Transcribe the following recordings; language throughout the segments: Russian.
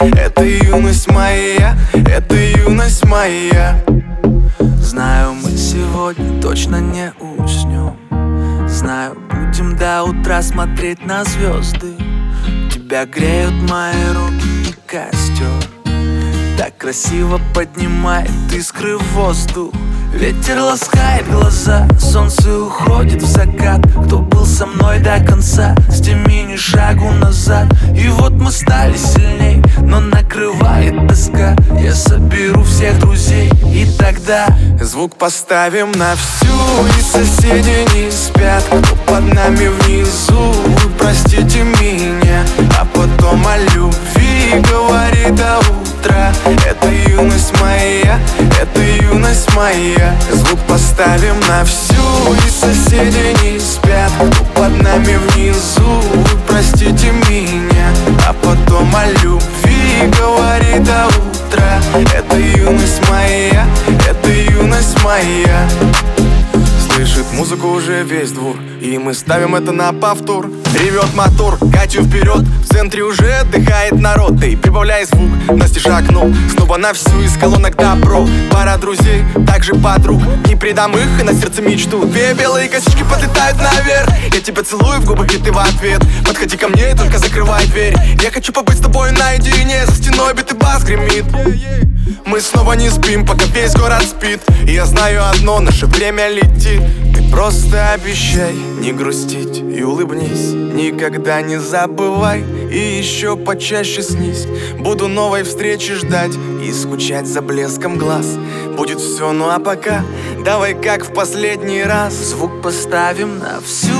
Это юность моя Это юность моя. Знаю, мы сегодня точно не уснем. Знаю, будем до утра смотреть на звезды. Тебя греют мои руки и костер. Так красиво поднимает искры в воздух. Ветер ласкает глаза, солнце уходит в закат. Кто был со мной до конца, с теми ни шагу назад. И вот мы стали сильней, соберу всех друзей и тогда Звук поставим на всю. И соседи не спят Кто под нами внизу. Вы простите меня А потом о любви Говори до утра Это юность моя Это юность моя. Звук поставим на всю. И соседи Это юность моя Это юность моя. Слышит музыку уже весь двор И мы ставим это на повтор. Ревет мотор, Катю вперед В центре уже отдыхает народ. Ты прибавляй звук, Настя шагнул Снова на всю из колонок добро. Пара друзей, также подруг Не предам их и на сердце мечту. Две белые косички подлетают наверх Я тебя целую в губы, и ты в ответ. Подходи ко мне и только закрывай дверь. Я хочу побыть с тобой наедине За стеной битый бас гремит. Мы снова не спим, пока весь город спит. И я знаю одно, наше время летит. Ты просто обещай не грустить и улыбнись. Никогда не забывай и еще почаще снись. Буду новой встречи ждать и скучать за блеском глаз. Будет все, ну а пока давай как в последний раз. Звук поставим на всю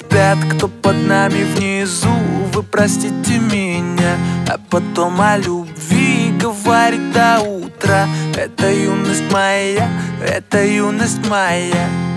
спят Кто под нами внизу? Вы простите меня. А потом о любви Говорит до утра. Это юность моя Это юность моя